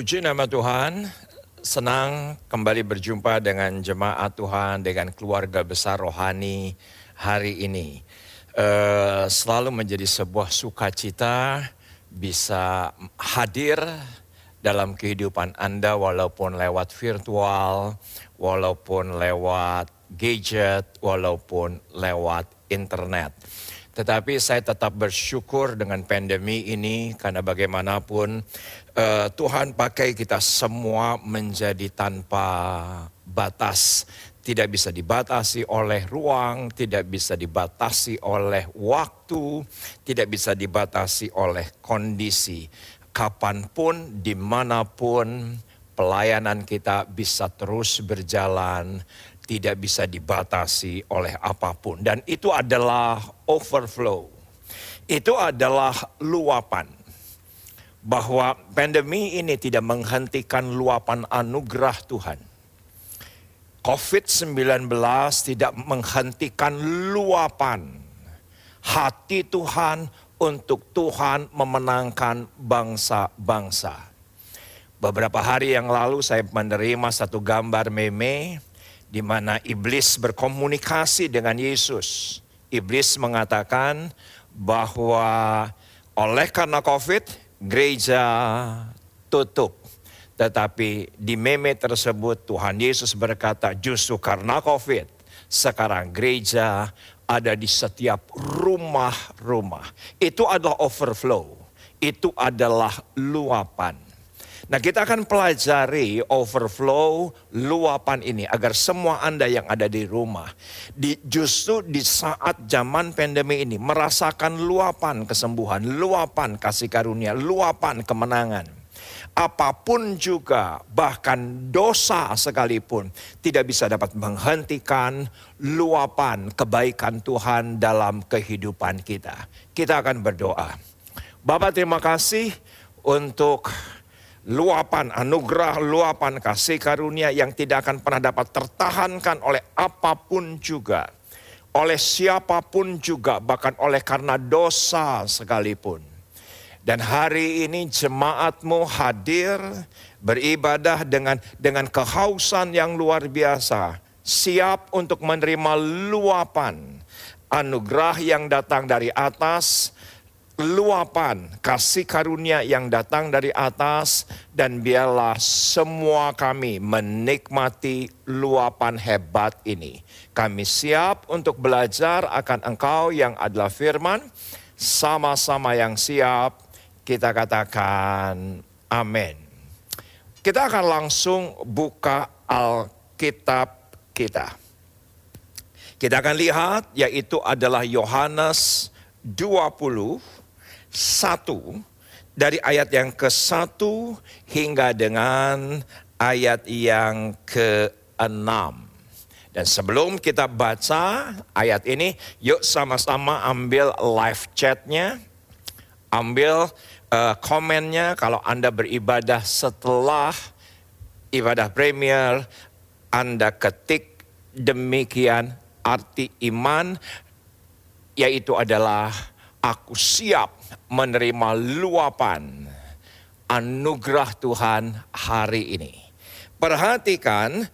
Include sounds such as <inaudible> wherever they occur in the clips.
Puji nama Tuhan, senang kembali berjumpa dengan jemaat Tuhan, dengan keluarga besar rohani hari ini. Uh, selalu menjadi sebuah sukacita bisa hadir dalam kehidupan Anda walaupun lewat virtual, walaupun lewat gadget, walaupun lewat internet. Tetapi saya tetap bersyukur dengan pandemi ini karena bagaimanapun uh, Tuhan pakai kita semua menjadi tanpa batas. Tidak bisa dibatasi oleh ruang, tidak bisa dibatasi oleh waktu, tidak bisa dibatasi oleh kondisi. Kapan pun, di mana pun, pelayanan kita bisa terus berjalan tidak bisa dibatasi oleh apa pun. Dan itu adalah overflow. Itu adalah luapan. Bahwa pandemi ini tidak menghentikan luapan anugerah Tuhan. COVID-19 tidak menghentikan luapan hati Tuhan untuk Tuhan memenangkan bangsa-bangsa. Beberapa hari yang lalu saya menerima satu gambar meme di mana iblis berkomunikasi dengan Yesus. Iblis mengatakan bahwa oleh karena COVID, gereja tutup. Tetapi di meme tersebut Tuhan Yesus berkata justru karena COVID, sekarang gereja ada di setiap rumah-rumah. Itu adalah overflow. Itu adalah luapan. Nah kita akan pelajari overflow luapan ini agar semua Anda yang ada di rumah. Di, justru di saat zaman pandemi ini merasakan luapan kesembuhan, luapan kasih karunia, luapan kemenangan. Apa pun juga bahkan dosa sekalipun tidak bisa dapat menghentikan luapan kebaikan Tuhan dalam kehidupan kita. Kita akan berdoa. Bapak terima kasih untuk luapan anugerah, luapan kasih karunia yang tidak akan pernah dapat tertahankan oleh apa pun juga. Oleh siapa pun juga, bahkan oleh karena dosa sekalipun. Dan hari ini jemaatmu hadir beribadah dengan dengan kehausan yang luar biasa. Siap untuk menerima luapan anugerah yang datang dari atas luapan kasih karunia yang datang dari atas dan biarlah semua kami menikmati luapan hebat ini. Kami siap untuk belajar akan Engkau yang adalah firman. Sama-sama yang siap kita katakan amin. Kita akan langsung buka Alkitab kita. Kita akan lihat yaitu adalah Yohanes 20 satu dari ayat yang ke satu hingga dengan ayat yang ke enam. Dan sebelum kita baca ayat ini, yuk sama-sama ambil live chatnya, ambil uh, komennya kalau Anda beribadah setelah ibadah premier, Anda ketik demikian arti iman, yaitu adalah aku siap menerima luapan anugerah Tuhan hari ini. Perhatikan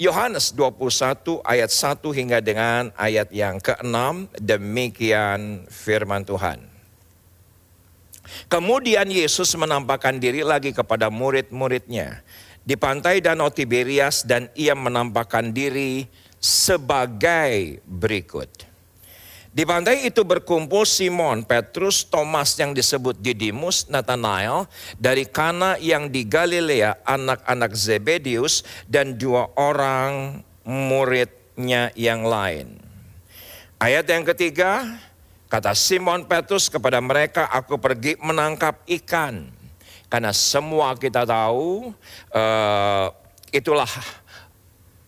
Yohanes 21 ayat 1 hingga dengan ayat yang ke-6 demikian firman Tuhan. Kemudian Yesus menampakkan diri lagi kepada murid-muridnya di pantai Danau Tiberias dan ia menampakkan diri sebagai berikut. Di pantai itu berkumpul Simon, Petrus, Thomas yang disebut Didimus, Nathanael, dari Kana yang di Galilea, anak-anak Zebedius, dan dua orang muridnya yang lain. Ayat yang ketiga, kata Simon Petrus kepada mereka, aku pergi menangkap ikan. Karena semua kita tahu, uh, itulah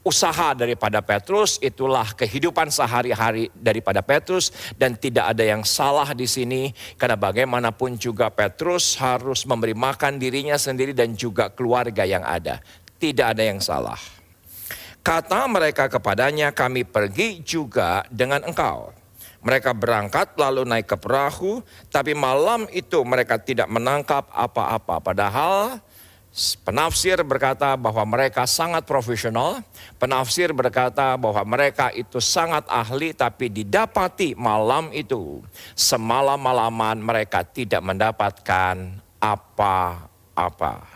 usaha daripada Petrus, itulah kehidupan sehari-hari daripada Petrus dan tidak ada yang salah di sini karena bagaimanapun juga Petrus harus memberi makan dirinya sendiri dan juga keluarga yang ada. Tidak ada yang salah. Kata mereka kepadanya, kami pergi juga dengan engkau. Mereka berangkat lalu naik ke perahu, tapi malam itu mereka tidak menangkap apa-apa. Padahal Penafsir berkata bahwa mereka sangat profesional, penafsir berkata bahwa mereka itu sangat ahli tapi didapati malam itu semalam-malaman mereka tidak mendapatkan apa-apa.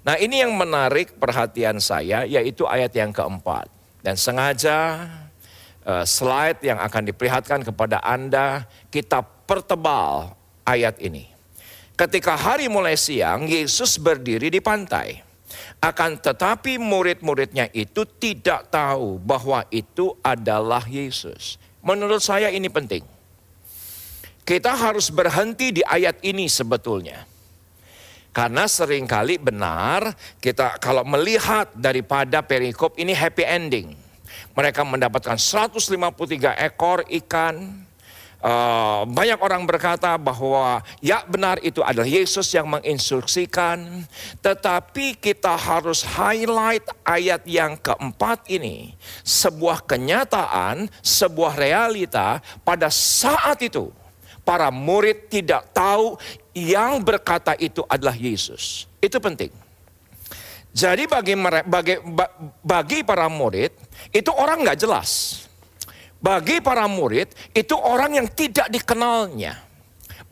Nah ini yang menarik perhatian saya yaitu ayat yang keempat. Dan sengaja uh, slide yang akan diperlihatkan kepada Anda kita pertebal ayat ini. Ketika hari mulai siang, Yesus berdiri di pantai. Akan tetapi murid-muridnya itu tidak tahu bahwa itu adalah Yesus. Menurut saya ini penting. Kita harus berhenti di ayat ini sebetulnya. Karena sering kali benar kita kalau melihat daripada perikop ini happy ending. Mereka mendapatkan 153 ekor ikan, Uh, banyak orang berkata bahwa ya benar itu adalah Yesus yang menginstruksikan, tetapi kita harus highlight ayat yang keempat ini, sebuah kenyataan, sebuah realita pada saat itu para murid tidak tahu yang berkata itu adalah Yesus. Itu penting. Jadi bagi bagi bagi para murid itu orang nggak jelas bagi para murid itu orang yang tidak dikenalnya.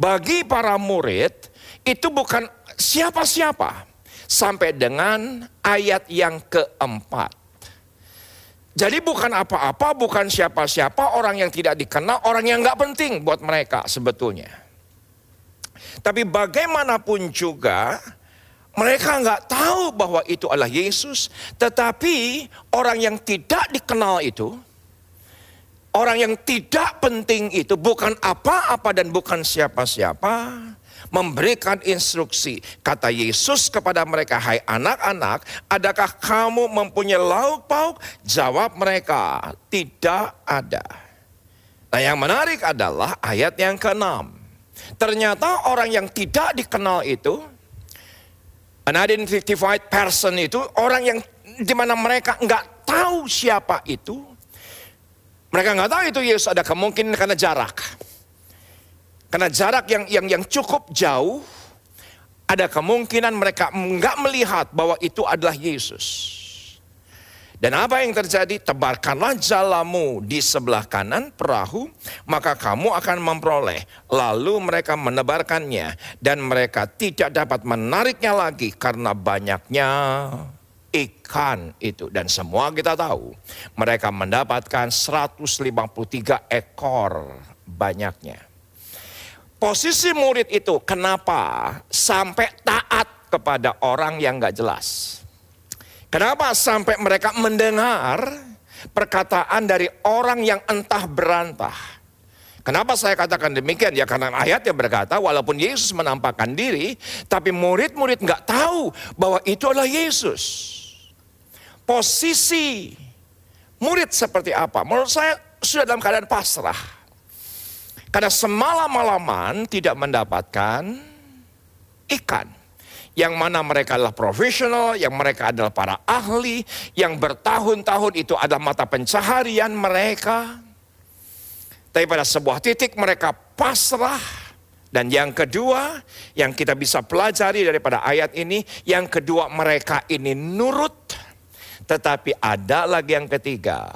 Bagi para murid itu bukan siapa-siapa. Sampai dengan ayat yang keempat. Jadi bukan apa-apa, bukan siapa-siapa, orang yang tidak dikenal, orang yang nggak penting buat mereka sebetulnya. Tapi bagaimanapun juga, mereka nggak tahu bahwa itu adalah Yesus, tetapi orang yang tidak dikenal itu, Orang yang tidak penting itu bukan apa-apa dan bukan siapa-siapa. Memberikan instruksi. Kata Yesus kepada mereka, hai anak-anak, adakah kamu mempunyai lauk pauk? Jawab mereka, tidak ada. Nah yang menarik adalah ayat yang keenam. Ternyata orang yang tidak dikenal itu, unidentified person itu, orang yang di mana mereka nggak tahu siapa itu, mereka nggak tahu itu Yesus ada kemungkinan karena jarak. Karena jarak yang yang yang cukup jauh, ada kemungkinan mereka nggak melihat bahwa itu adalah Yesus. Dan apa yang terjadi? Tebarkanlah jalamu di sebelah kanan perahu, maka kamu akan memperoleh. Lalu mereka menebarkannya, dan mereka tidak dapat menariknya lagi karena banyaknya ikan itu dan semua kita tahu mereka mendapatkan 153 ekor banyaknya. Posisi murid itu kenapa sampai taat kepada orang yang gak jelas? Kenapa sampai mereka mendengar perkataan dari orang yang entah berantah? Kenapa saya katakan demikian? Ya karena ayatnya berkata walaupun Yesus menampakkan diri, tapi murid-murid nggak tahu bahwa itu adalah Yesus posisi murid seperti apa? Menurut saya sudah dalam keadaan pasrah. Karena semalam-malaman tidak mendapatkan ikan. Yang mana mereka adalah profesional, yang mereka adalah para ahli, yang bertahun-tahun itu adalah mata pencaharian mereka. Tapi pada sebuah titik mereka pasrah. Dan yang kedua yang kita bisa pelajari daripada ayat ini, yang kedua mereka ini nurut tetapi ada lagi yang ketiga,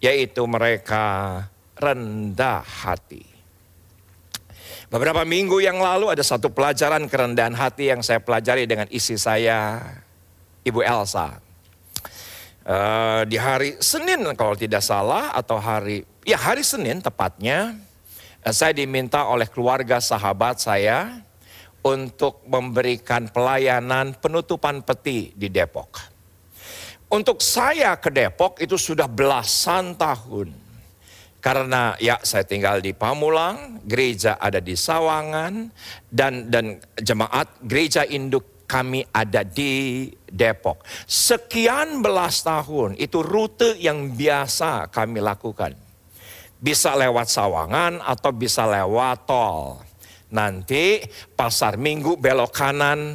yaitu mereka rendah hati. Beberapa minggu yang lalu ada satu pelajaran kerendahan hati yang saya pelajari dengan isi saya, Ibu Elsa. Uh, di hari Senin kalau tidak salah atau hari ya hari Senin tepatnya uh, saya diminta oleh keluarga sahabat saya untuk memberikan pelayanan penutupan peti di Depok. Untuk saya ke Depok itu sudah belasan tahun. Karena ya saya tinggal di Pamulang, gereja ada di Sawangan dan dan jemaat gereja induk kami ada di Depok. Sekian belas tahun itu rute yang biasa kami lakukan. Bisa lewat Sawangan atau bisa lewat tol. Nanti pasar minggu belok kanan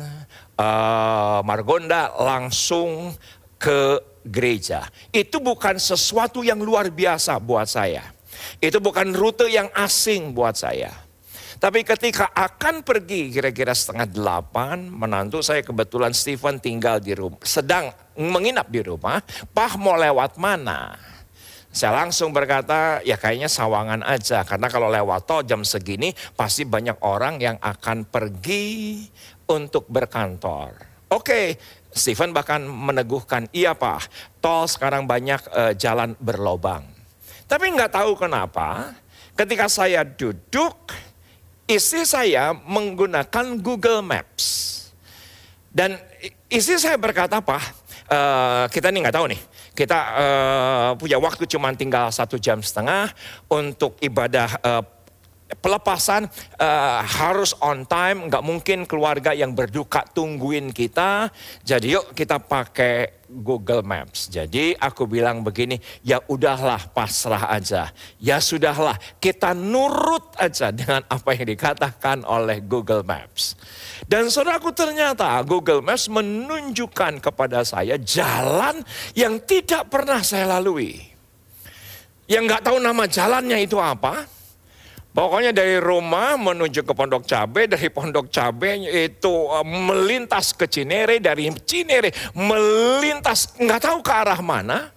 uh, Margonda langsung ke gereja. Itu bukan sesuatu yang luar biasa buat saya. Itu bukan rute yang asing buat saya. Tapi ketika akan pergi kira-kira setengah delapan, menantu saya kebetulan Stephen tinggal di rumah, sedang menginap di rumah, Pah mau lewat mana? Saya langsung berkata, ya kayaknya sawangan aja. Karena kalau lewat tol jam segini, pasti banyak orang yang akan pergi untuk berkantor. Oke, Stephen bahkan meneguhkan, iya pak, tol sekarang banyak uh, jalan berlobang. Tapi nggak tahu kenapa, ketika saya duduk, istri saya menggunakan Google Maps. Dan istri saya berkata, Pak, uh, kita nih nggak tahu nih, kita uh, punya waktu cuma tinggal satu jam setengah untuk ibadah uh, pelepasan uh, harus on time, nggak mungkin keluarga yang berduka tungguin kita. Jadi yuk kita pakai Google Maps. Jadi aku bilang begini, ya udahlah pasrah aja. Ya sudahlah, kita nurut aja dengan apa yang dikatakan oleh Google Maps. Dan saudaraku ternyata Google Maps menunjukkan kepada saya jalan yang tidak pernah saya lalui. Yang nggak tahu nama jalannya itu apa. Pokoknya dari rumah menuju ke Pondok Cabe, dari Pondok Cabe itu eh, melintas ke Cinere, dari Cinere melintas nggak tahu ke arah mana.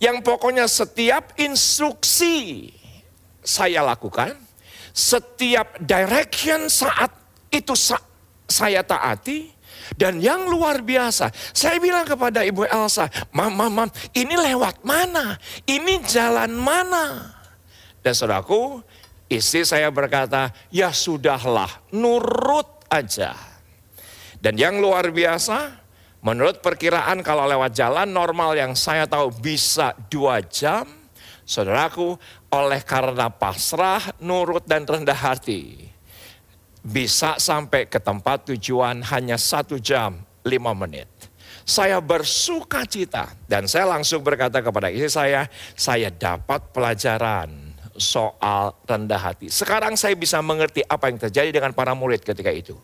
Yang pokoknya setiap instruksi saya lakukan, setiap direction saat itu saya taati. Dan yang luar biasa, saya bilang kepada Ibu Elsa, Mam, mam, mam, ini lewat mana? Ini jalan mana? Dan saudaraku, istri saya berkata, ya sudahlah, nurut aja. Dan yang luar biasa, menurut perkiraan kalau lewat jalan normal yang saya tahu bisa dua jam, saudaraku, oleh karena pasrah, nurut dan rendah hati bisa sampai ke tempat tujuan hanya satu jam lima menit. Saya bersuka cita dan saya langsung berkata kepada istri saya, saya dapat pelajaran soal rendah hati. Sekarang saya bisa mengerti apa yang terjadi dengan para murid ketika itu.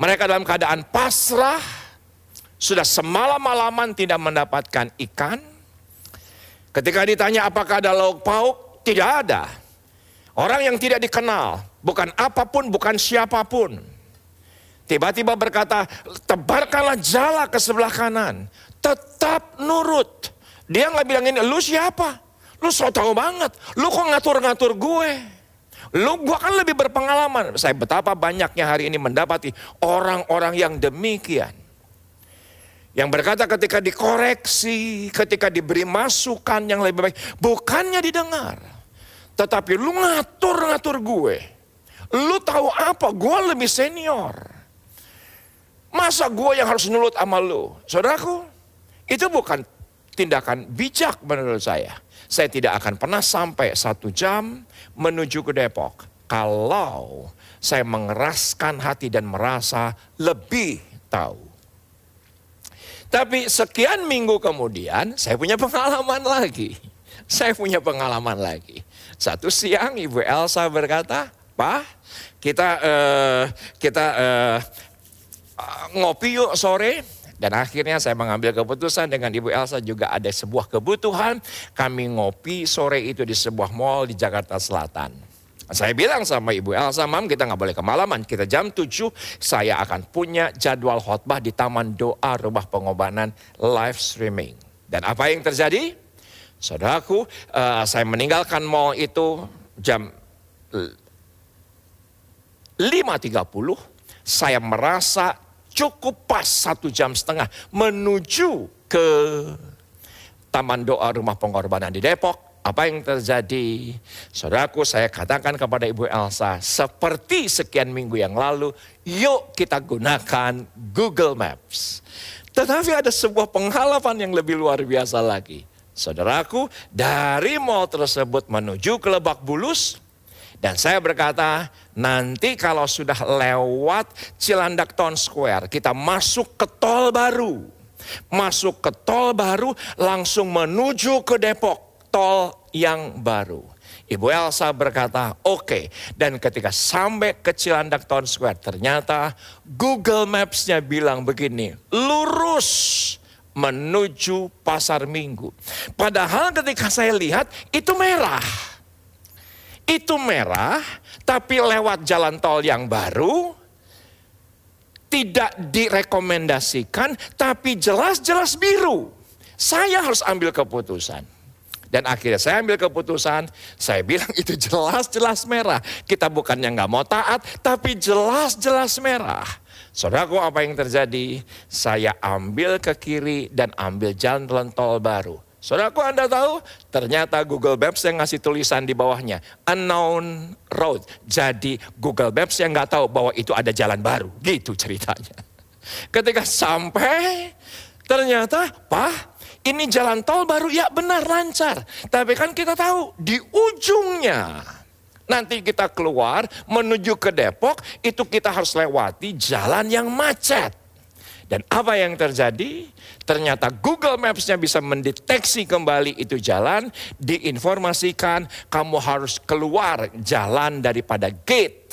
Mereka dalam keadaan pasrah, sudah semalam-malaman tidak mendapatkan ikan. Ketika ditanya apakah ada lauk pauk, tidak ada. Orang yang tidak dikenal, bukan apa pun, bukan siapa pun. Tiba-tiba berkata, tebarkanlah jala ke sebelah kanan. Tetap nurut. Dia nggak bilang ini, lu siapa? Lu so tau banget. Lu kok ngatur-ngatur gue? Lu gue kan lebih berpengalaman. Saya betapa banyaknya hari ini mendapati orang-orang yang demikian. Yang berkata ketika dikoreksi, ketika diberi masukan yang lebih baik. Bukannya didengar. Tetapi lu ngatur-ngatur gue. Lu tahu apa? Gue lebih senior. Masa gue yang harus nurut sama lu? Saudaraku, itu bukan tindakan bijak menurut saya. Saya tidak akan pernah sampai satu jam menuju ke Depok. Kalau saya mengeraskan hati dan merasa lebih tahu. Tapi sekian minggu kemudian saya punya pengalaman lagi. Saya punya pengalaman lagi. Satu siang Ibu Elsa berkata, Pak, kita uh, kita uh, ngopi yuk sore. Dan akhirnya saya mengambil keputusan dengan Ibu Elsa juga ada sebuah kebutuhan. Kami ngopi sore itu di sebuah mall di Jakarta Selatan. Saya bilang sama Ibu Elsa, Mam kita nggak boleh kemalaman. Kita jam 7 saya akan punya jadwal khotbah di Taman Doa Rumah Pengobatan live streaming. Dan apa yang terjadi? Saudaraku, uh, saya meninggalkan mall itu jam 5.30 saya merasa cukup pas satu jam setengah menuju ke Taman Doa Rumah Pengorbanan di Depok. Apa yang terjadi? Saudaraku saya katakan kepada Ibu Elsa, seperti sekian minggu yang lalu, yuk kita gunakan Google Maps. Tetapi ada sebuah pengalaman yang lebih luar biasa lagi. Saudaraku, dari mall tersebut menuju ke Lebak Bulus, dan saya berkata, nanti kalau sudah lewat Cilandak Town Square, kita masuk ke tol baru. Masuk ke tol baru, langsung menuju ke Depok, tol yang baru. Ibu Elsa berkata, oke. Okay. Dan ketika sampai ke Cilandak Town Square, ternyata Google Maps-nya bilang begini, lurus menuju pasar minggu. Padahal ketika saya lihat, itu merah itu merah, tapi lewat jalan tol yang baru, tidak direkomendasikan, tapi jelas-jelas biru. Saya harus ambil keputusan. Dan akhirnya saya ambil keputusan, saya bilang itu jelas-jelas merah. Kita bukannya nggak mau taat, tapi jelas-jelas merah. Saudaraku apa yang terjadi? Saya ambil ke kiri dan ambil jalan tol baru. Saudaraku Anda tahu, ternyata Google Maps yang ngasih tulisan di bawahnya, unknown road. Jadi Google Maps yang nggak tahu bahwa itu ada jalan baru. Gitu ceritanya. <laughs> Ketika sampai, ternyata, Pak, ini jalan tol baru, ya benar lancar. Tapi kan kita tahu, di ujungnya, nanti kita keluar menuju ke Depok, itu kita harus lewati jalan yang macet. Dan apa yang terjadi? Ternyata Google Maps-nya bisa mendeteksi kembali itu jalan, diinformasikan kamu harus keluar jalan daripada gate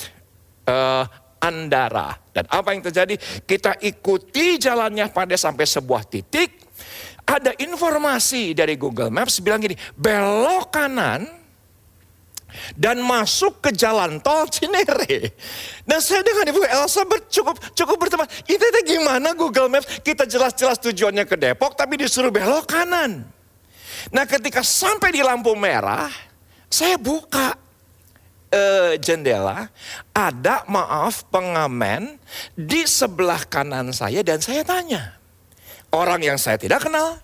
uh, Andara. Dan apa yang terjadi? Kita ikuti jalannya pada sampai sebuah titik, ada informasi dari Google Maps bilang gini, belok kanan dan masuk ke jalan tol Cinere. Dan saya dengan Ibu Elsa cukup cukup berteman. Itu gimana Google Maps? Kita jelas-jelas tujuannya ke Depok tapi disuruh belok kanan. Nah ketika sampai di lampu merah, saya buka uh, jendela, ada maaf pengamen di sebelah kanan saya dan saya tanya. Orang yang saya tidak kenal,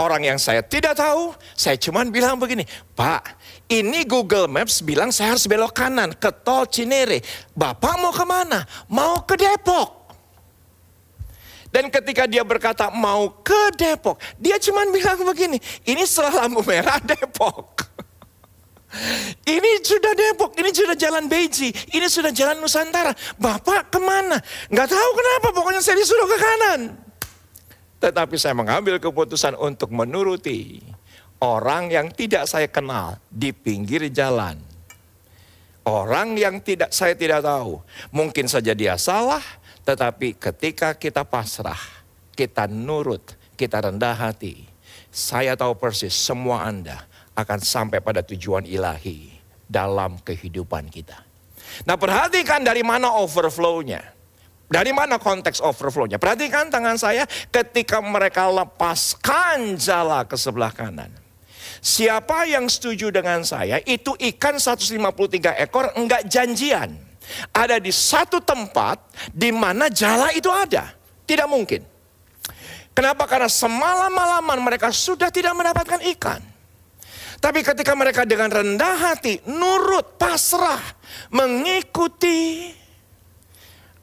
orang yang saya tidak tahu, saya cuman bilang begini, Pak, ini Google Maps bilang saya harus belok kanan ke tol Cinere. Bapak mau ke mana? Mau ke Depok. Dan ketika dia berkata mau ke Depok, dia cuma bilang begini, ini setelah lampu merah Depok. <laughs> Ini sudah Depok, ini sudah jalan Beji, ini sudah jalan Nusantara. Bapak ke mana? Gak tahu kenapa, pokoknya saya disuruh ke kanan. Tetapi saya mengambil keputusan untuk menuruti orang yang tidak saya kenal di pinggir jalan. Orang yang tidak saya tidak tahu. Mungkin saja dia salah, tetapi ketika kita pasrah, kita nurut, kita rendah hati. Saya tahu persis semua Anda akan sampai pada tujuan ilahi dalam kehidupan kita. Nah perhatikan dari mana overflow-nya. Dari mana konteks overflow-nya? Perhatikan tangan saya ketika mereka lepaskan jala ke sebelah kanan. Siapa yang setuju dengan saya itu ikan 153 ekor enggak janjian. Ada di satu tempat di mana jala itu ada. Tidak mungkin. Kenapa? Karena semalam-malaman mereka sudah tidak mendapatkan ikan. Tapi ketika mereka dengan rendah hati, nurut, pasrah, mengikuti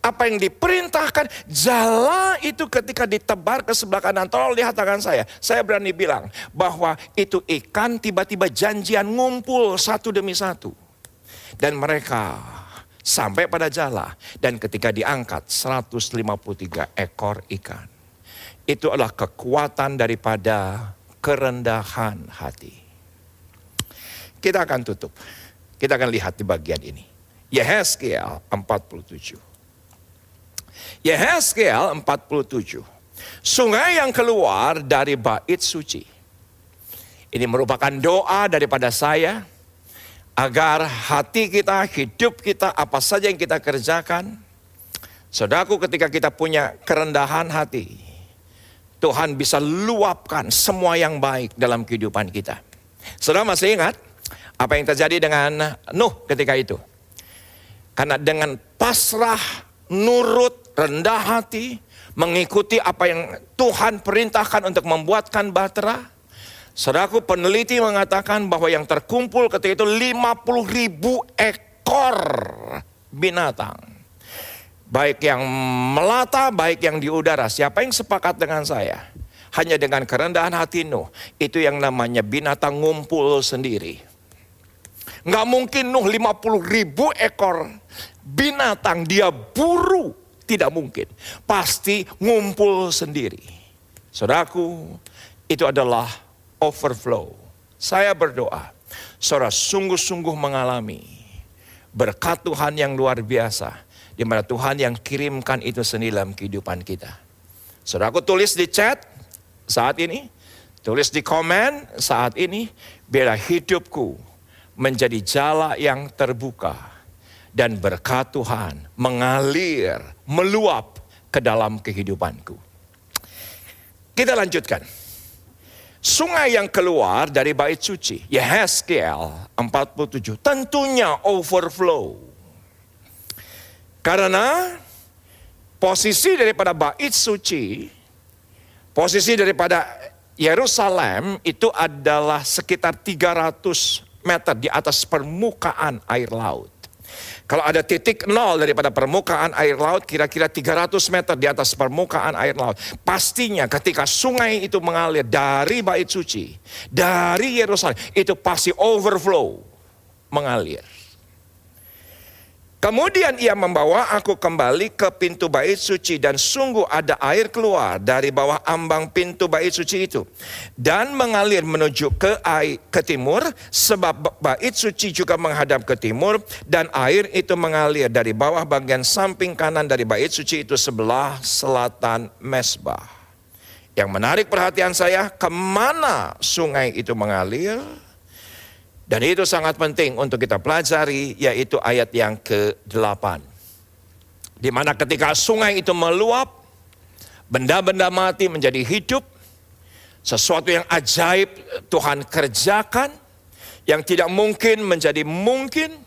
apa yang diperintahkan, jala itu ketika ditebar ke sebelah kanan. Tolong lihat tangan saya. Saya berani bilang bahwa itu ikan tiba-tiba janjian ngumpul satu demi satu. Dan mereka sampai pada jala. Dan ketika diangkat 153 ekor ikan. Itu adalah kekuatan daripada kerendahan hati. Kita akan tutup. Kita akan lihat di bagian ini. Yehezkiel 47. Yehezkiel 47. Sungai yang keluar dari bait suci. Ini merupakan doa daripada saya agar hati kita, hidup kita, apa saja yang kita kerjakan. Saudaraku ketika kita punya kerendahan hati, Tuhan bisa luapkan semua yang baik dalam kehidupan kita. Saudara masih ingat apa yang terjadi dengan Nuh ketika itu? Karena dengan pasrah, nurut, rendah hati, mengikuti apa yang Tuhan perintahkan untuk membuatkan bahtera. Saudaraku peneliti mengatakan bahwa yang terkumpul ketika itu 50 ribu ekor binatang. Baik yang melata, baik yang di udara. Siapa yang sepakat dengan saya? Hanya dengan kerendahan hati Nuh. Itu yang namanya binatang ngumpul sendiri. Nggak mungkin Nuh 50 ribu ekor binatang dia buru tidak mungkin. Pasti ngumpul sendiri. Saudaraku, itu adalah overflow. Saya berdoa, saudara sungguh-sungguh mengalami berkat Tuhan yang luar biasa. Di mana Tuhan yang kirimkan itu sendiri dalam kehidupan kita. Saudaraku tulis di chat saat ini, tulis di komen saat ini, biar hidupku menjadi jala yang terbuka dan berkat Tuhan mengalir, meluap ke dalam kehidupanku. Kita lanjutkan. Sungai yang keluar dari bait suci, Yehezkiel 47, tentunya overflow. Karena posisi daripada bait suci, posisi daripada Yerusalem itu adalah sekitar 300 meter di atas permukaan air laut. Kalau ada titik nol daripada permukaan air laut, kira-kira 300 meter di atas permukaan air laut. Pastinya ketika sungai itu mengalir dari bait suci, dari Yerusalem, itu pasti overflow, mengalir. Kemudian ia membawa aku kembali ke pintu bait suci dan sungguh ada air keluar dari bawah ambang pintu bait suci itu dan mengalir menuju ke air ke timur sebab bait suci juga menghadap ke timur dan air itu mengalir dari bawah bagian samping kanan dari bait suci itu sebelah selatan mesbah. Yang menarik perhatian saya, ke mana sungai itu mengalir? Dan itu sangat penting untuk kita pelajari, yaitu ayat yang ke-8. Di mana ketika sungai itu meluap, benda-benda mati menjadi hidup, sesuatu yang ajaib Tuhan kerjakan, yang tidak mungkin menjadi mungkin,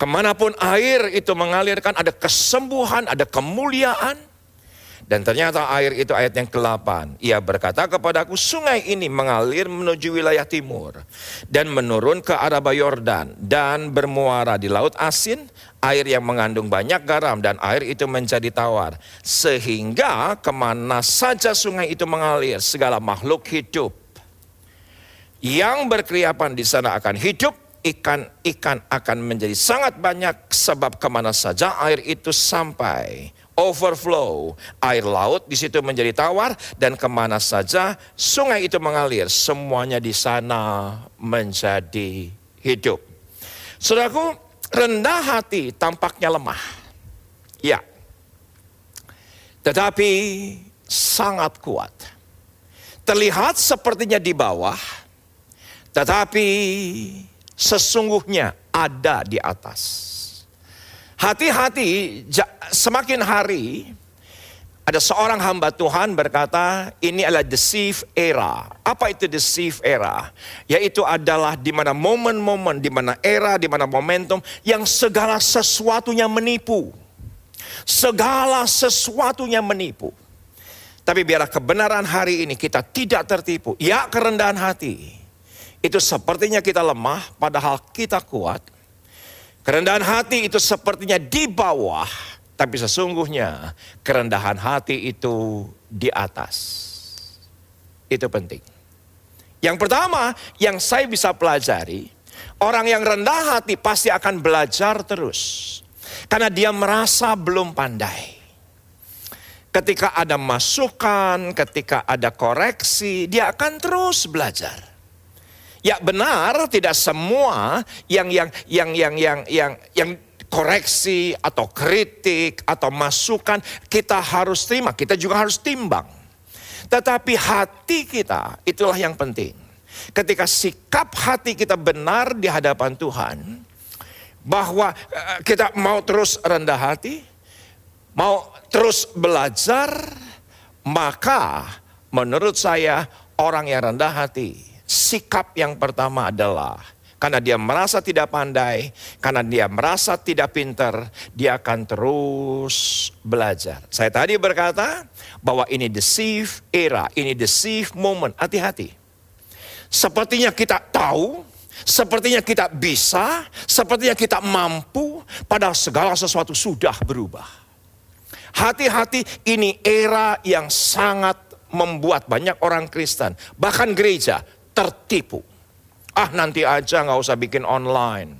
ke mana pun air itu mengalirkan ada kesembuhan, ada kemuliaan, dan ternyata air itu ayat yang ke-8. Ia berkata kepadaku, sungai ini mengalir menuju wilayah timur. Dan menurun ke arah Yordan. Dan bermuara di laut asin, air yang mengandung banyak garam. Dan air itu menjadi tawar. Sehingga ke mana saja sungai itu mengalir, segala makhluk hidup. Yang berkeriapan di sana akan hidup, ikan-ikan akan menjadi sangat banyak sebab ke mana saja air itu sampai overflow. Air laut di situ menjadi tawar dan ke mana saja sungai itu mengalir, semuanya di sana menjadi hidup. Saudaraku, rendah hati tampaknya lemah. Ya. Tetapi sangat kuat. Terlihat sepertinya di bawah, tetapi sesungguhnya ada di atas. Hati-hati, semakin hari ada seorang hamba Tuhan berkata, ini adalah deceive era. Apa itu deceive era? Yaitu adalah di mana momen-momen, di mana era, di mana momentum yang segala sesuatunya menipu. Segala sesuatunya menipu. Tapi biarlah kebenaran hari ini kita tidak tertipu. Ya kerendahan hati. Itu sepertinya kita lemah padahal kita kuat Kerendahan hati itu sepertinya di bawah, tapi sesungguhnya kerendahan hati itu di atas. Itu penting. Yang pertama yang saya bisa pelajari, orang yang rendah hati pasti akan belajar terus. Karena dia merasa belum pandai. Ketika ada masukan, ketika ada koreksi, dia akan terus belajar. Ya benar, tidak semua yang yang yang yang yang yang yang koreksi atau kritik atau masukan kita harus terima, kita juga harus timbang. Tetapi hati kita itulah yang penting. Ketika sikap hati kita benar di hadapan Tuhan, bahwa eh, kita mau terus rendah hati, mau terus belajar, maka menurut saya orang yang rendah hati sikap yang pertama adalah karena dia merasa tidak pandai, karena dia merasa tidak pintar, dia akan terus belajar. Saya tadi berkata bahwa ini deceive era, ini deceive moment, hati-hati. Sepertinya kita tahu, sepertinya kita bisa, sepertinya kita mampu, padahal segala sesuatu sudah berubah. Hati-hati ini era yang sangat membuat banyak orang Kristen, bahkan gereja tertipu. Ah nanti aja nggak usah bikin online.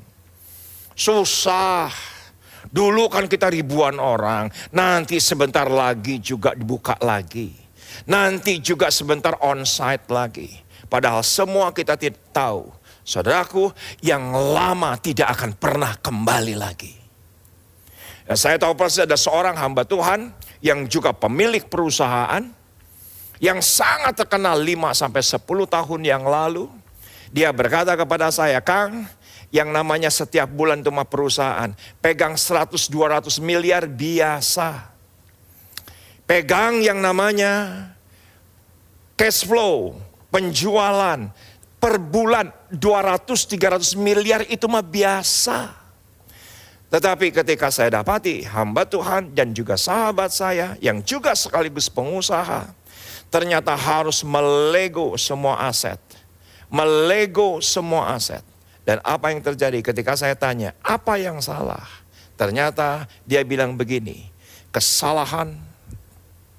Susah. Dulu kan kita ribuan orang, nanti sebentar lagi juga dibuka lagi. Nanti juga sebentar onsite lagi. Padahal semua kita tidak tahu. Saudaraku, yang lama tidak akan pernah kembali lagi. Dan saya tahu pasti ada seorang hamba Tuhan yang juga pemilik perusahaan yang sangat terkenal 5 sampai 10 tahun yang lalu, dia berkata kepada saya, "Kang, yang namanya setiap bulan cuma perusahaan. Pegang 100-200 miliar biasa. Pegang yang namanya cash flow, penjualan per bulan 200-300 miliar itu mah biasa. Tetapi ketika saya dapati hamba Tuhan dan juga sahabat saya yang juga sekaligus pengusaha, ternyata harus melego semua aset. Melego semua aset. Dan apa yang terjadi ketika saya tanya, apa yang salah? Ternyata dia bilang begini, kesalahan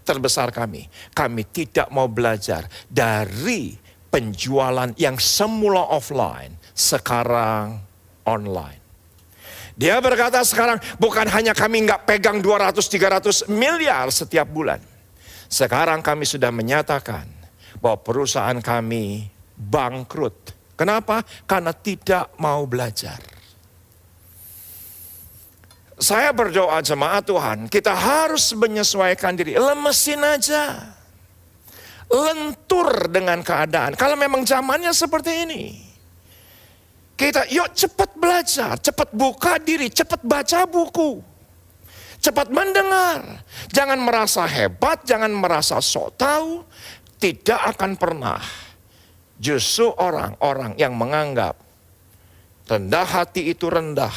terbesar kami, kami tidak mau belajar dari penjualan yang semula offline, sekarang online. Dia berkata sekarang bukan hanya kami nggak pegang 200-300 miliar setiap bulan. Sekarang kami sudah menyatakan bahwa perusahaan kami bangkrut. Kenapa? Karena tidak mau belajar. Saya berdoa jemaat Tuhan, kita harus menyesuaikan diri. Lemesin aja. Lentur dengan keadaan. Kalau memang zamannya seperti ini. Kita yuk cepat belajar, cepat buka diri, cepat baca buku. Cepat mendengar. Jangan merasa hebat, jangan merasa sok tahu. Tidak akan pernah. Justru orang-orang yang menganggap rendah hati itu rendah.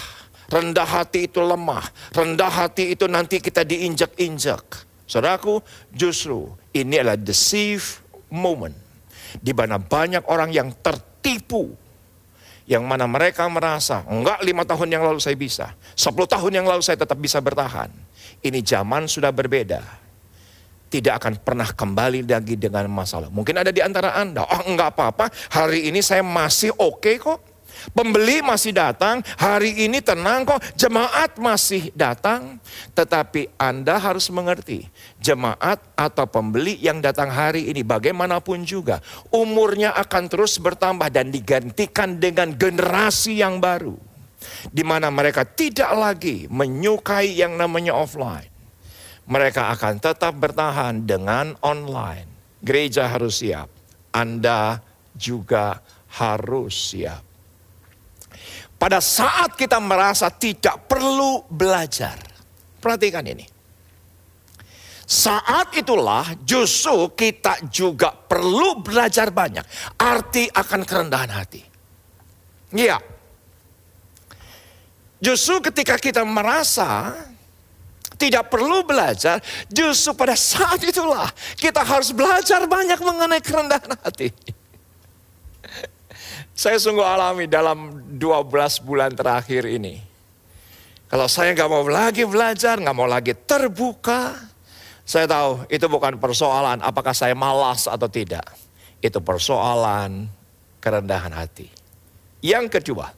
Rendah hati itu lemah. Rendah hati itu nanti kita diinjak-injak. Saudaraku, justru ini adalah deceive moment. Di mana banyak orang yang tertipu yang mana mereka merasa, enggak lima tahun yang lalu saya bisa, sepuluh tahun yang lalu saya tetap bisa bertahan. Ini zaman sudah berbeda. Tidak akan pernah kembali lagi dengan masalah. Mungkin ada di antara Anda, oh enggak apa-apa, hari ini saya masih oke okay kok. Pembeli masih datang, hari ini tenang kok, jemaat masih datang. Tetapi Anda harus mengerti, jemaat atau pembeli yang datang hari ini bagaimanapun juga, umurnya akan terus bertambah dan digantikan dengan generasi yang baru. Di mana mereka tidak lagi menyukai yang namanya offline. Mereka akan tetap bertahan dengan online. Gereja harus siap. Anda juga harus siap. Pada saat kita merasa tidak perlu belajar. Perhatikan ini. Saat itulah justru kita juga perlu belajar banyak. Arti akan kerendahan hati. Iya. Justru ketika kita merasa tidak perlu belajar, justru pada saat itulah kita harus belajar banyak mengenai kerendahan hati. Saya sungguh alami dalam 12 bulan terakhir ini. Kalau saya nggak mau lagi belajar, nggak mau lagi terbuka, saya tahu itu bukan persoalan apakah saya malas atau tidak. Itu persoalan kerendahan hati. Yang kedua,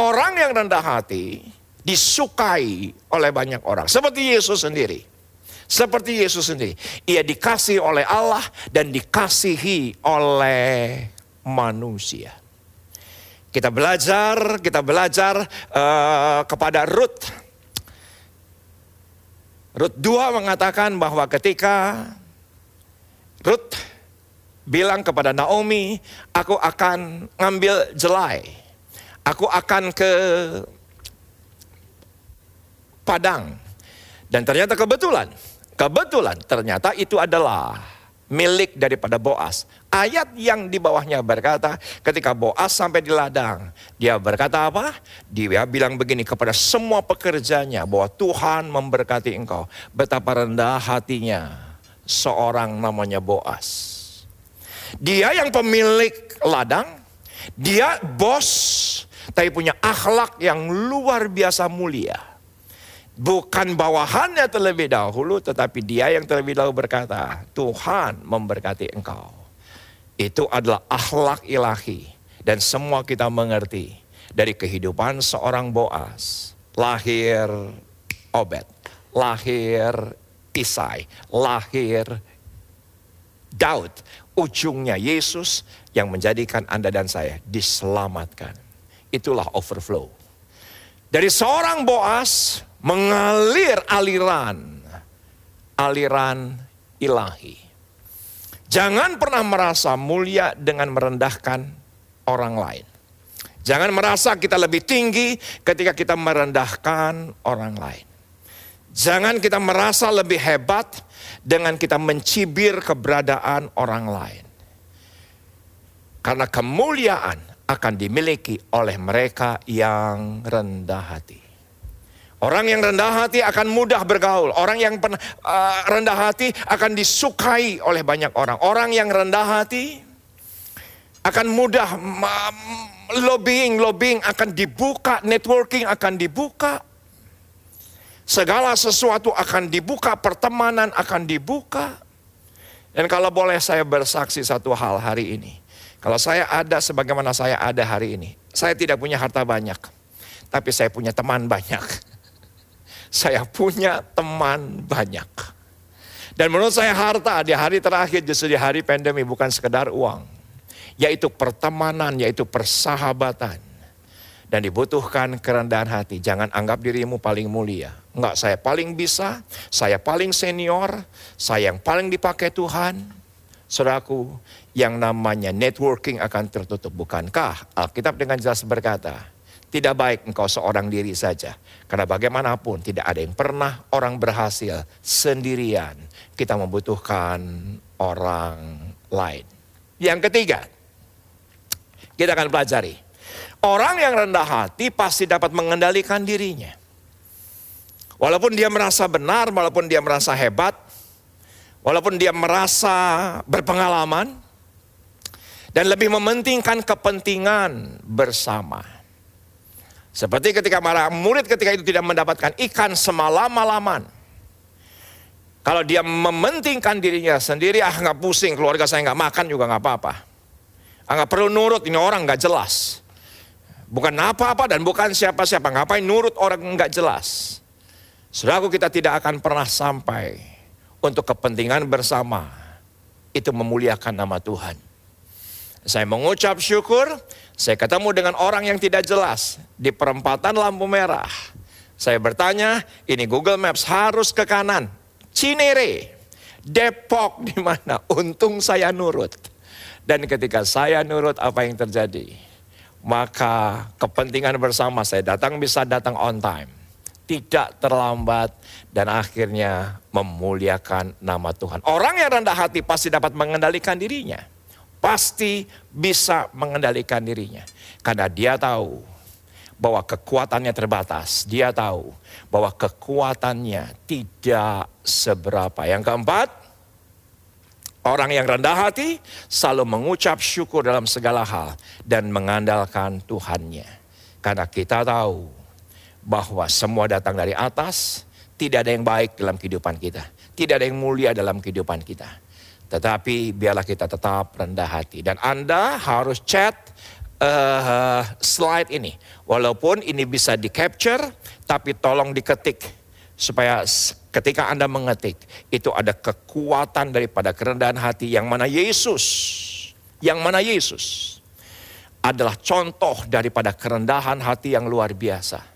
orang yang rendah hati disukai oleh banyak orang. Seperti Yesus sendiri. Seperti Yesus sendiri. Ia dikasih oleh Allah dan dikasihi oleh manusia. Kita belajar, kita belajar uh, kepada Ruth. Ruth 2 mengatakan bahwa ketika Ruth bilang kepada Naomi, aku akan ngambil jelai. Aku akan ke Padang. Dan ternyata kebetulan, kebetulan ternyata itu adalah milik daripada Boas. Ayat yang di bawahnya berkata, ketika Boas sampai di ladang, dia berkata apa? Dia bilang begini kepada semua pekerjanya bahwa Tuhan memberkati engkau. Betapa rendah hatinya seorang namanya Boas. Dia yang pemilik ladang, dia bos, tapi punya akhlak yang luar biasa mulia Bukan bawahannya terlebih dahulu, tetapi dia yang terlebih dahulu berkata, Tuhan memberkati engkau. Itu adalah akhlak ilahi. Dan semua kita mengerti dari kehidupan seorang Boas. Lahir Obed, lahir Isai, lahir Daud. Ujungnya Yesus yang menjadikan Anda dan saya diselamatkan. Itulah overflow. Dari seorang Boas mengalir aliran aliran ilahi. Jangan pernah merasa mulia dengan merendahkan orang lain. Jangan merasa kita lebih tinggi ketika kita merendahkan orang lain. Jangan kita merasa lebih hebat dengan kita mencibir keberadaan orang lain. Karena kemuliaan akan dimiliki oleh mereka yang rendah hati. Orang yang rendah hati akan mudah bergaul. Orang yang uh, rendah hati akan disukai oleh banyak orang. Orang yang rendah hati akan mudah lobbying, lobbying akan dibuka, networking akan dibuka. Segala sesuatu akan dibuka, pertemanan akan dibuka. Dan kalau boleh saya bersaksi satu hal hari ini. Kalau saya ada sebagaimana saya ada hari ini. Saya tidak punya harta banyak. Tapi saya punya teman banyak. Saya punya teman banyak. Dan menurut saya harta di hari terakhir justru di hari pandemi bukan sekedar uang yaitu pertemanan, yaitu persahabatan. Dan dibutuhkan kerendahan hati. Jangan anggap dirimu paling mulia. Enggak, saya paling bisa, saya paling senior, saya yang paling dipakai Tuhan. Saudaraku, yang namanya networking akan tertutup. Bukankah Alkitab dengan jelas berkata, tidak baik engkau seorang diri saja. Karena bagaimanapun tidak ada yang pernah orang berhasil sendirian. Kita membutuhkan orang lain. Yang ketiga, kita akan pelajari. Orang yang rendah hati pasti dapat mengendalikan dirinya. Walaupun dia merasa benar, walaupun dia merasa hebat, walaupun dia merasa berpengalaman, dan lebih mementingkan kepentingan bersama. Seperti ketika para murid ketika itu tidak mendapatkan ikan semalam-malaman. Kalau dia mementingkan dirinya sendiri, ah nggak pusing, keluarga saya nggak makan juga nggak apa-apa. Enggak perlu nurut, ini orang nggak jelas. Bukan apa-apa dan bukan siapa-siapa. Ngapain nurut orang nggak jelas. Saudaraku kita tidak akan pernah sampai untuk kepentingan bersama. Itu memuliakan nama Tuhan. Saya mengucap syukur, saya ketemu dengan orang yang tidak jelas di perempatan lampu merah. Saya bertanya, ini Google Maps harus ke kanan. Cinere, Depok di mana? Untung saya nurut. Dan ketika saya nurut apa yang terjadi, maka kepentingan bersama saya datang bisa datang on time. Tidak terlambat dan akhirnya memuliakan nama Tuhan. Orang yang rendah hati pasti dapat mengendalikan dirinya. Pasti bisa mengendalikan dirinya. Karena dia tahu bahwa kekuatannya terbatas. Dia tahu bahwa kekuatannya tidak seberapa. Yang keempat, Orang yang rendah hati selalu mengucap syukur dalam segala hal dan mengandalkan Tuhannya. Karena kita tahu bahwa semua datang dari atas, tidak ada yang baik dalam kehidupan kita. Tidak ada yang mulia dalam kehidupan kita. Tetapi biarlah kita tetap rendah hati. Dan Anda harus chat uh, slide ini. Walaupun ini bisa di capture, tapi tolong diketik supaya ketika Anda mengetik itu ada kekuatan daripada kerendahan hati yang mana Yesus yang mana Yesus adalah contoh daripada kerendahan hati yang luar biasa.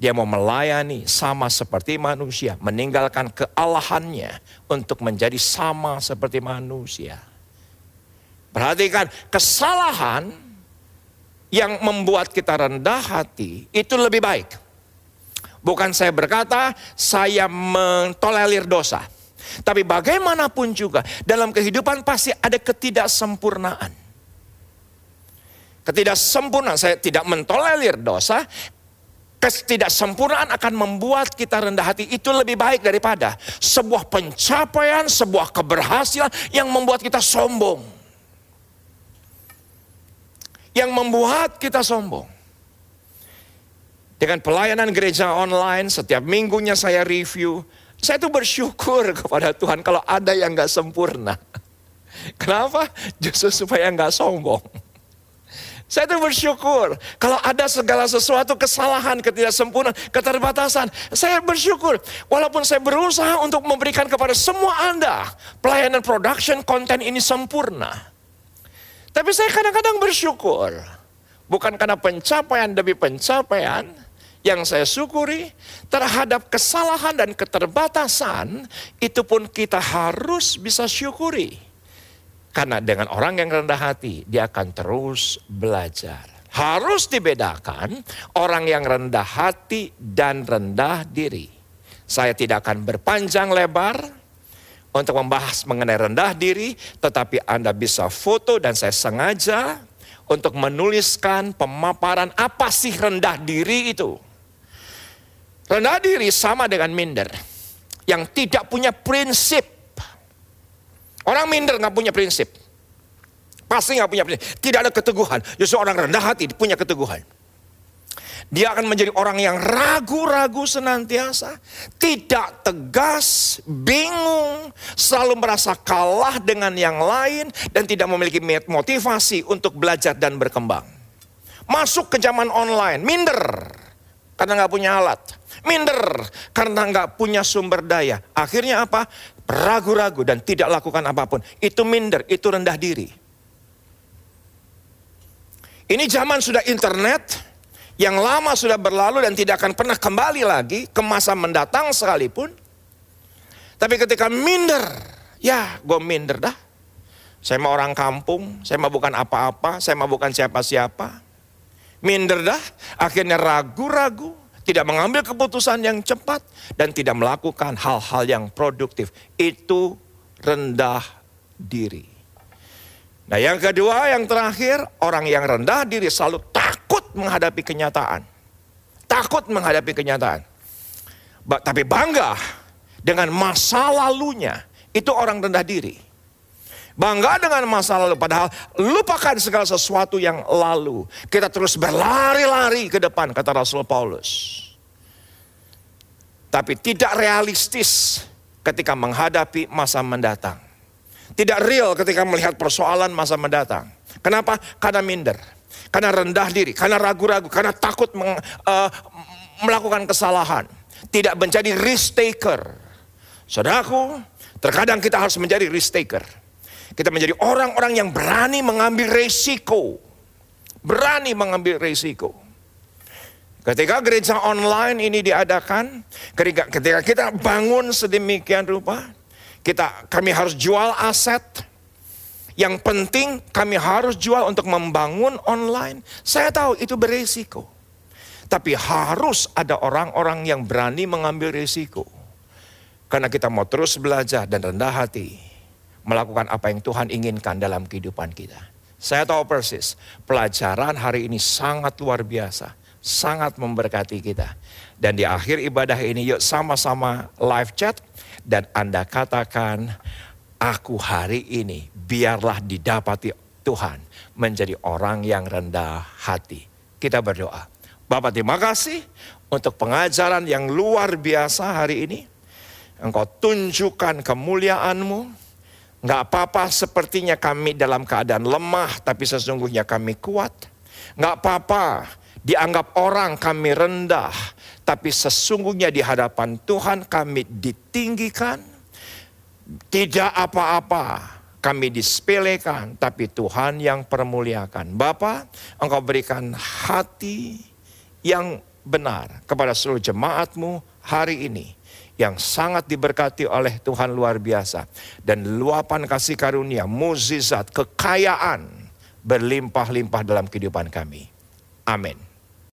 Dia mau melayani sama seperti manusia, meninggalkan kealahannya untuk menjadi sama seperti manusia. Perhatikan, kesalahan yang membuat kita rendah hati itu lebih baik Bukan saya berkata saya mentolerir dosa. Tapi bagaimanapun juga dalam kehidupan pasti ada ketidaksempurnaan. Ketidaksempurnaan, saya tidak mentolerir dosa, ketidaksempurnaan akan membuat kita rendah hati itu lebih baik daripada sebuah pencapaian, sebuah keberhasilan yang membuat kita sombong. Yang membuat kita sombong. Dengan pelayanan gereja online, setiap minggunya saya review. Saya tuh bersyukur kepada Tuhan kalau ada yang gak sempurna. <laughs> Kenapa? Justru supaya gak sombong. Saya tuh bersyukur kalau ada segala sesuatu kesalahan, ketidaksempurnaan, keterbatasan. Saya bersyukur walaupun saya berusaha untuk memberikan kepada semua Anda pelayanan production konten ini sempurna. Tapi saya kadang-kadang bersyukur bukan karena pencapaian demi pencapaian, yang saya syukuri terhadap kesalahan dan keterbatasan itu pun kita harus bisa syukuri. Karena dengan orang yang rendah hati dia akan terus belajar. Harus dibedakan orang yang rendah hati dan rendah diri. Saya tidak akan berpanjang lebar untuk membahas mengenai rendah diri, tetapi Anda bisa foto dan saya sengaja untuk menuliskan pemaparan apa sih rendah diri itu. Rendah diri sama dengan minder yang tidak punya prinsip. Orang minder nggak punya prinsip. Pasti nggak punya prinsip. Tidak ada keteguhan. Justru orang rendah hati punya keteguhan. Dia akan menjadi orang yang ragu-ragu senantiasa, tidak tegas, bingung, selalu merasa kalah dengan yang lain, dan tidak memiliki motivasi untuk belajar dan berkembang. Masuk ke zaman online, minder karena nggak punya alat, minder karena nggak punya sumber daya. Akhirnya apa? Ragu-ragu dan tidak lakukan apa pun. Itu minder, itu rendah diri. Ini zaman sudah internet, yang lama sudah berlalu dan tidak akan pernah kembali lagi ke masa mendatang sekalipun. Tapi ketika minder, ya gue minder dah. Saya mau orang kampung, saya mau bukan apa-apa, saya mau bukan siapa-siapa. Minder dah, akhirnya ragu-ragu, tidak mengambil keputusan yang cepat, dan tidak melakukan hal-hal yang produktif. Itu rendah diri. Nah yang kedua, yang terakhir, orang yang rendah diri selalu takut menghadapi kenyataan. Takut menghadapi kenyataan. Ba tapi bangga dengan masa lalunya. Itu orang rendah diri. Bangga dengan masa lalu, padahal lupakan segala sesuatu yang lalu. Kita terus berlari-lari ke depan, kata Rasul Paulus. Tapi tidak realistis ketika menghadapi masa mendatang. Tidak real ketika melihat persoalan masa mendatang. Kenapa? Karena minder. Karena rendah diri. Karena ragu-ragu. Karena takut meng, uh, melakukan kesalahan. Tidak menjadi risk taker. Saudaraku, terkadang kita harus menjadi risk taker. Kita menjadi orang-orang yang berani mengambil resiko. Berani mengambil resiko. Ketika gereja online ini diadakan, ketika, kita bangun sedemikian rupa, kita kami harus jual aset. Yang penting kami harus jual untuk membangun online. Saya tahu itu beresiko. Tapi harus ada orang-orang yang berani mengambil risiko. Karena kita mau terus belajar dan rendah hati. Melakukan apa yang Tuhan inginkan dalam kehidupan kita. Saya tahu persis, pelajaran hari ini sangat luar biasa. Sangat memberkati kita. Dan di akhir ibadah ini yuk sama-sama live chat dan Anda katakan, aku hari ini biarlah didapati Tuhan menjadi orang yang rendah hati. Kita berdoa. Bapak terima kasih untuk pengajaran yang luar biasa hari ini. Engkau tunjukkan kemuliaanmu. Enggak apa-apa sepertinya kami dalam keadaan lemah tapi sesungguhnya kami kuat. Enggak apa-apa dianggap orang kami rendah tapi sesungguhnya di hadapan Tuhan kami ditinggikan, tidak apa-apa kami disepelekan, tapi Tuhan yang permuliakan. Bapa, Engkau berikan hati yang benar kepada seluruh jemaatmu hari ini yang sangat diberkati oleh Tuhan luar biasa dan luapan kasih karunia, muzizat, kekayaan berlimpah-limpah dalam kehidupan kami. Amin.